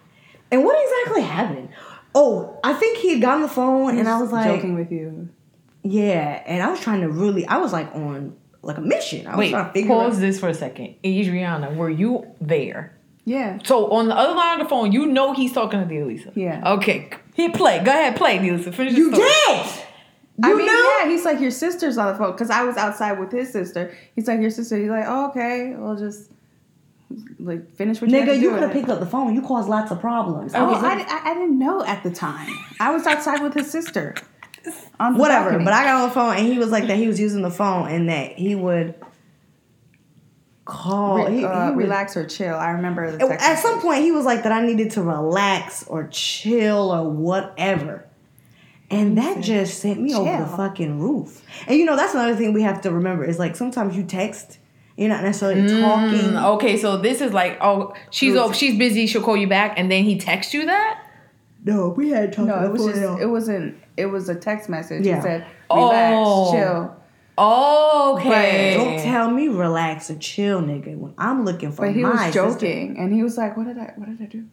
And what exactly happened? Oh, I think he had gotten the phone, and I was like, joking with you. yeah. And I was trying to really, I was like on like a mission. I was Wait, trying to figure pause out. this for a second. Adriana, were you there? Yeah. So on the other line of the phone, you know he's talking to Delisa. Yeah. Okay. He play. Go ahead, play, Delisa. Finish You the story. did. I mean, know? yeah, he's like, your sister's on the phone because I was outside with his sister. He's like, your sister. He's like, oh, okay, we'll just like finish what you Nigga, to you could have picked up the phone. You caused lots of problems. Oh, I Oh, was I, like, I, I didn't know at the time. I was outside with his sister. On the whatever. balcony. But I got on the phone and he was like that he was using the phone and that he would call. Re- he- uh, he would- relax or chill. I remember At some point, he was like that I needed to relax or chill or whatever. And that just sent me over the fucking roof. And you know, that's another thing we have to remember is like sometimes you text, you're not necessarily talking. Mm, okay, so this is like, oh, she's oh, she's busy. She'll call you back, and then he texts you that. No, we had talked No, it was just it wasn't. It was a text message. Yeah. He said, "Relax, Oh. chill." Okay. Don't tell me relax and chill, nigga. When I'm looking for But he my was sister. joking, and he was like, "What did I? What did I do?"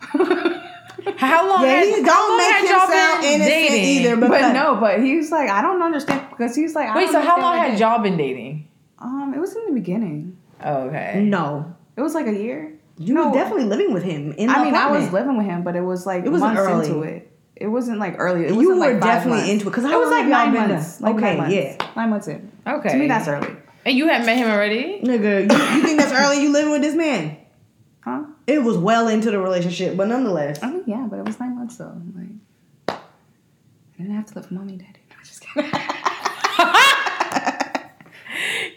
How long? Yeah, had, he don't long make had him y'all sound been innocent dating? either. But, But no, but he was like, "I don't understand," because he's like, I Wait, so how long had y'all been dating? Um, it was in the beginning. Okay. no, It was like a year. you No. were definitely living with him. In the I mean, I was living with him, but it was like It wasn't months early. into it. It wasn't like early. It You wasn't were like five definitely months. into it, 'cause how it was like nine months. Like Okay, nine months. yeah. nine months in. Okay. To me, that's early, And you had met him already? Nigga, you, you think that's early? You living with this man? huh? It was well into the relationship, but nonetheless. I mean, yeah, but it was nine months though. Like, I didn't have to live with mommy and daddy. No, I'm just kidding.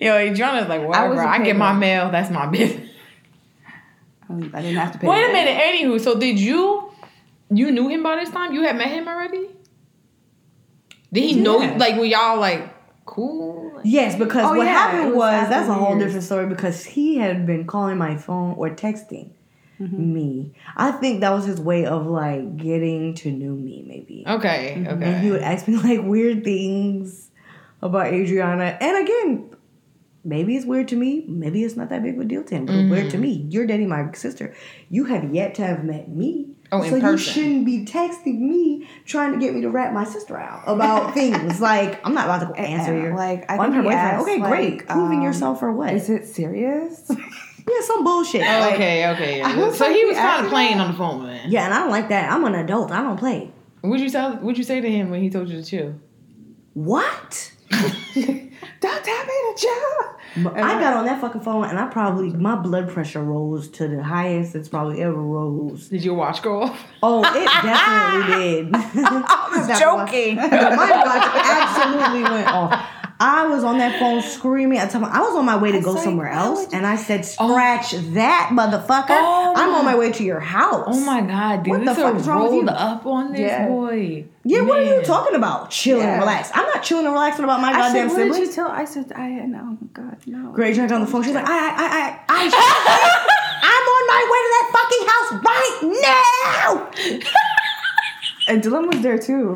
Yo, Adriana's like, whatever. wasn't I, get my mail. That's my business. I didn't have to pay. Wait a minute. Anywho, so did you you knew him by this time? You had met him already? Did he know like were y'all like cool? Like- Yes, because Oh, what yeah, happened was was, after that's a whole different story because he had been calling my phone or texting Mm-hmm. me. I think that was his way of like getting to know me, maybe. Okay, Mm-hmm. okay. And he would ask me like weird things about Adriana. And again, maybe it's weird to me. Maybe it's not that big of a deal to him, but it's weird to me. You're dating my sister. You have yet to have met me. Oh, in so you shouldn't be texting me trying to get me to rat my sister out about things. Like I'm not about to go answer you. like, I I'm think her boyfriend. asked, Okay, great. like, Proving um, yourself or what? Is it serious? yeah, some bullshit. Oh, Like, okay, okay. yeah. So he was kind of playing on the phone, man. Yeah, and I don't like that. I'm an adult. I don't play. What'd you tell? What'd you say to him when he told you to chill? What? Don't tell me to chill. I got on that fucking phone and I probably my blood pressure rose to the highest it's probably ever rose. Did your watch go off? Oh, it definitely did. I was joking. My watch absolutely went off. I was on that phone screaming. I told my- I was on my way to I go was somewhere else, you- and I said, oh. "Scratch that, motherfucker! Oh I'm on my- my way to your house." Oh my god, dude! What the this fuck is wrong with rolled you? up on this Yeah. boy. Yeah, what are you talking about? Chill and Yeah. relax. I'm not chilling and relaxing about my I goddamn said, what did you tell? I said, I no, God, no. Great drank on the phone. She's like, I, I, I, I, I, I'm on my way to that fucking house right now. And Dylan was there too.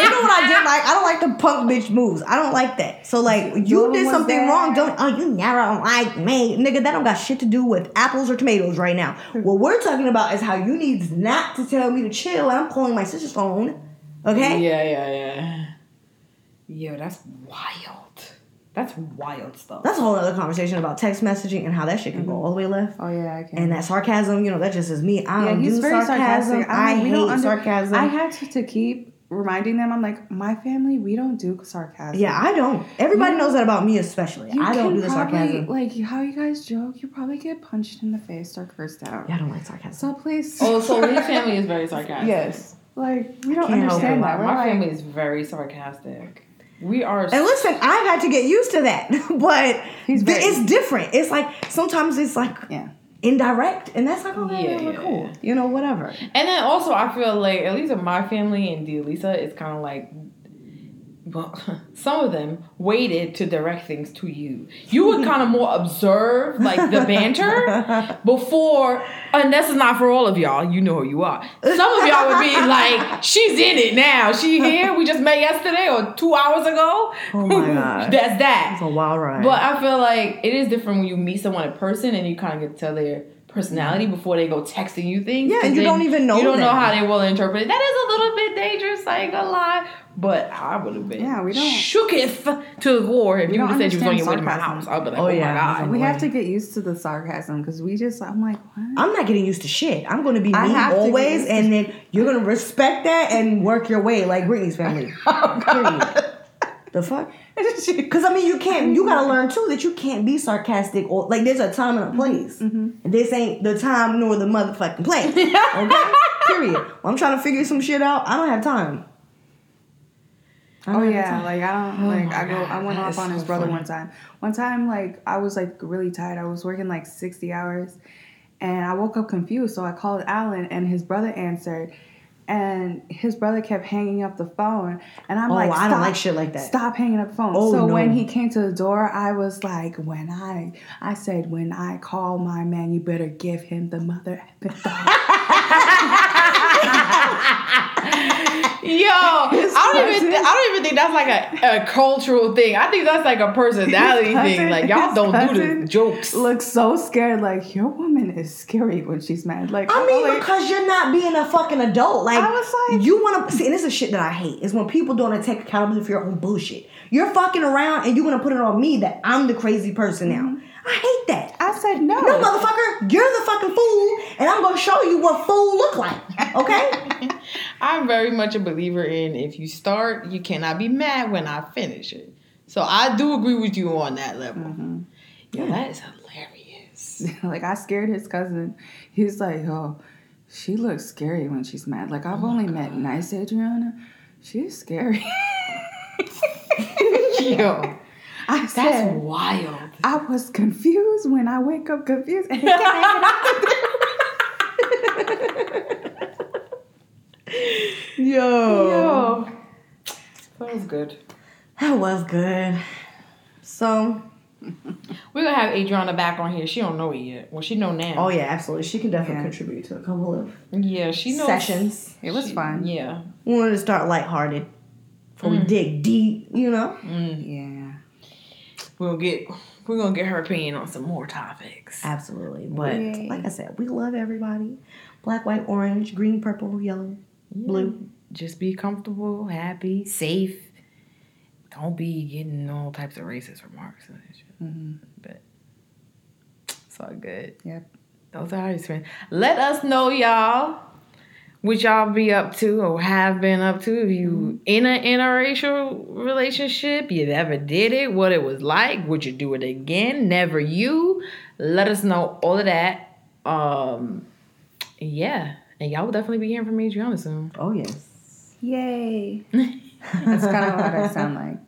You know what I did like? I don't like the punk bitch moves. I don't like that. So like, you Dylan did something there. wrong. Don't oh you never don't like me, nigga. That don't got shit to do with apples or tomatoes right now. What we're talking about is how you need not to tell me to chill. And I'm calling my sister's phone. Okay. Yeah, yeah, yeah. Yo, that's wild. That's wild stuff. That's a whole other conversation about text messaging and how that shit can go mm-hmm. all the way left. Oh yeah, I can. And that sarcasm, you know, that just is me. I yeah, don't he's do very sarcasm. sarcastic. I I'm like, hate don't under- sarcasm. I had to, to keep reminding them. I'm like, my family, we don't do sarcasm. yeah, I don't. Everybody You- knows that about me, especially. I don't do the probably- sarcasm. Like how you guys joke, you probably get punched in the face or cursed out. Yeah, I don't like sarcasm. So please. oh, so his family is very sarcastic. yes. Like we don't understand that. My like, family is very sarcastic. We are. And listen, I've had to get used to that, but He's th- very- it's different. It's like sometimes it's like yeah. indirect, and that's like, oh, yeah, Yeah, we're cool, you know, whatever. And then also, I feel like at least in my family and Delisa, it's kind of like, well, some of them waited to direct things to you. You would kind of more observe like the banter before, and this is not for all of y'all. You know who you are. Some of y'all would be like, "She's in it now. She here. We just met yesterday or two hours ago." Oh my God. that's that. It's a wild ride. But I feel like it is different when you meet someone in person and you kind of get to tell their personality before they go texting you things. Yeah, and you don't even know You don't know how they will interpret it. That is a little bit dangerous. I ain't gonna lie. But I would have been Yeah, we don't- shooketh to the core if you would have said you was on your way to my house. I'd be like, Oh, oh, yeah. my god. We have to get used to the sarcasm because we just. I'm like, what? I'm not getting used to shit. I'm going to be me have to get always, and then you're going to respect that and work your way like Brittany's family. Oh. The fuck? Because I mean, you can't. You gotta learn too that you can't be sarcastic or like. There's a time and a mm-hmm. place. Mm-hmm. And this ain't the time nor the motherfucking place. Okay. Period. I'm trying to figure some shit out. I don't have time. Oh yeah, like I don't Oh like I go God, I went off on his so brother funny. one time. One time like I was like really tired. I was working like 60 hours and I woke up confused. So I called Alan and his brother answered and his brother kept hanging up the phone and I'm Oh, like I don't "Stop- like shit like that." Stop hanging up the phone. Oh, so no. when he came to the door, I was like when I I said when I call my man you better give him the mother Yo, I don't even. Th- I don't even think that's like a, a cultural thing. I think that's like a personality His thing. Like y'all don't do the jokes. Looks so scared like your woman is scary when she's mad. Like I I'm mean, like, because you're not being a fucking adult. Like, I was like- you want to see, and this is shit that I hate is when people don't wanna take accountability for your own bullshit. You're fucking around and you're gonna put it on me that I'm the crazy person now. Mm-hmm. I hate that. I said no. No, motherfucker, you're the fucking fool, and I'm gonna show you what fool look like. Okay? I'm very much a believer in if you start, you cannot be mad when I finish it. So I do agree with you on that level. Mm-hmm. Yeah, that is hilarious. like I scared his cousin. He's like, oh, she looks scary when she's mad. Like I've only met nice Adriana. She's scary. Yo, I that's said wild. I was confused when I wake up confused. And he kept hanging up. Yo. Yo, that was good. That was good. So, We're gonna have Adriana back on here. She don't know it yet. Well, she know now. oh yeah, absolutely. She can definitely Yeah. contribute to a couple of yeah, she knows sessions. It was She- fun. Yeah. We wanted to start lighthearted before we dig deep, you know? Mm. Yeah. We'll get. We're gonna get her opinion on some more topics. Absolutely. But Yay. like I said, we love everybody. Black, white, orange, green, purple, yellow, blue. Just be comfortable, happy, safe. Don't be getting all types of racist remarks and shit. Mm-hmm. But it's all good. Yep. Those are our experience. Let us know, y'all, what y'all be up to or have been up to. If you in an interracial relationship, you ever did it, what it was like, would you do it again? Never you. Let us know all of that. Um, yeah, and y'all will definitely be hearing from Adriana soon. Oh yes. Yay. That's kind of what I sound like.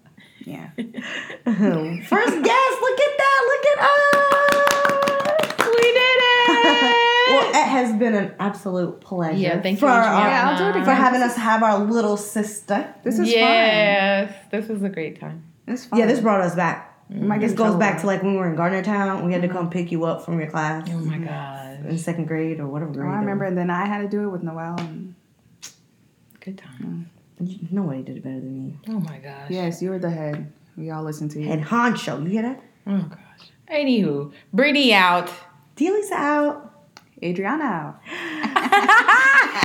Yeah. First guest, look at that, look at us. We did it. Well, it has been an absolute pleasure. Yeah, thank you, for, our- Adriana. Yeah, I'll do it for having us have our little sister. This is fun. yes, this was a great time. fun. It's fun. Yeah, this brought us back. You might get This goes back to like when we were in Gardner Town. We had to come pick you up from your class Oh my god. in second grade or whatever Oh, grade. I remember. And then I had to do it with Noel. And Good time. was. Nobody did it better than me. Oh my gosh. yes, you were the head. We all listened to you. Head honcho. You hear that? Oh gosh. Anywho, Brittany out. Dealey's out. Adriana.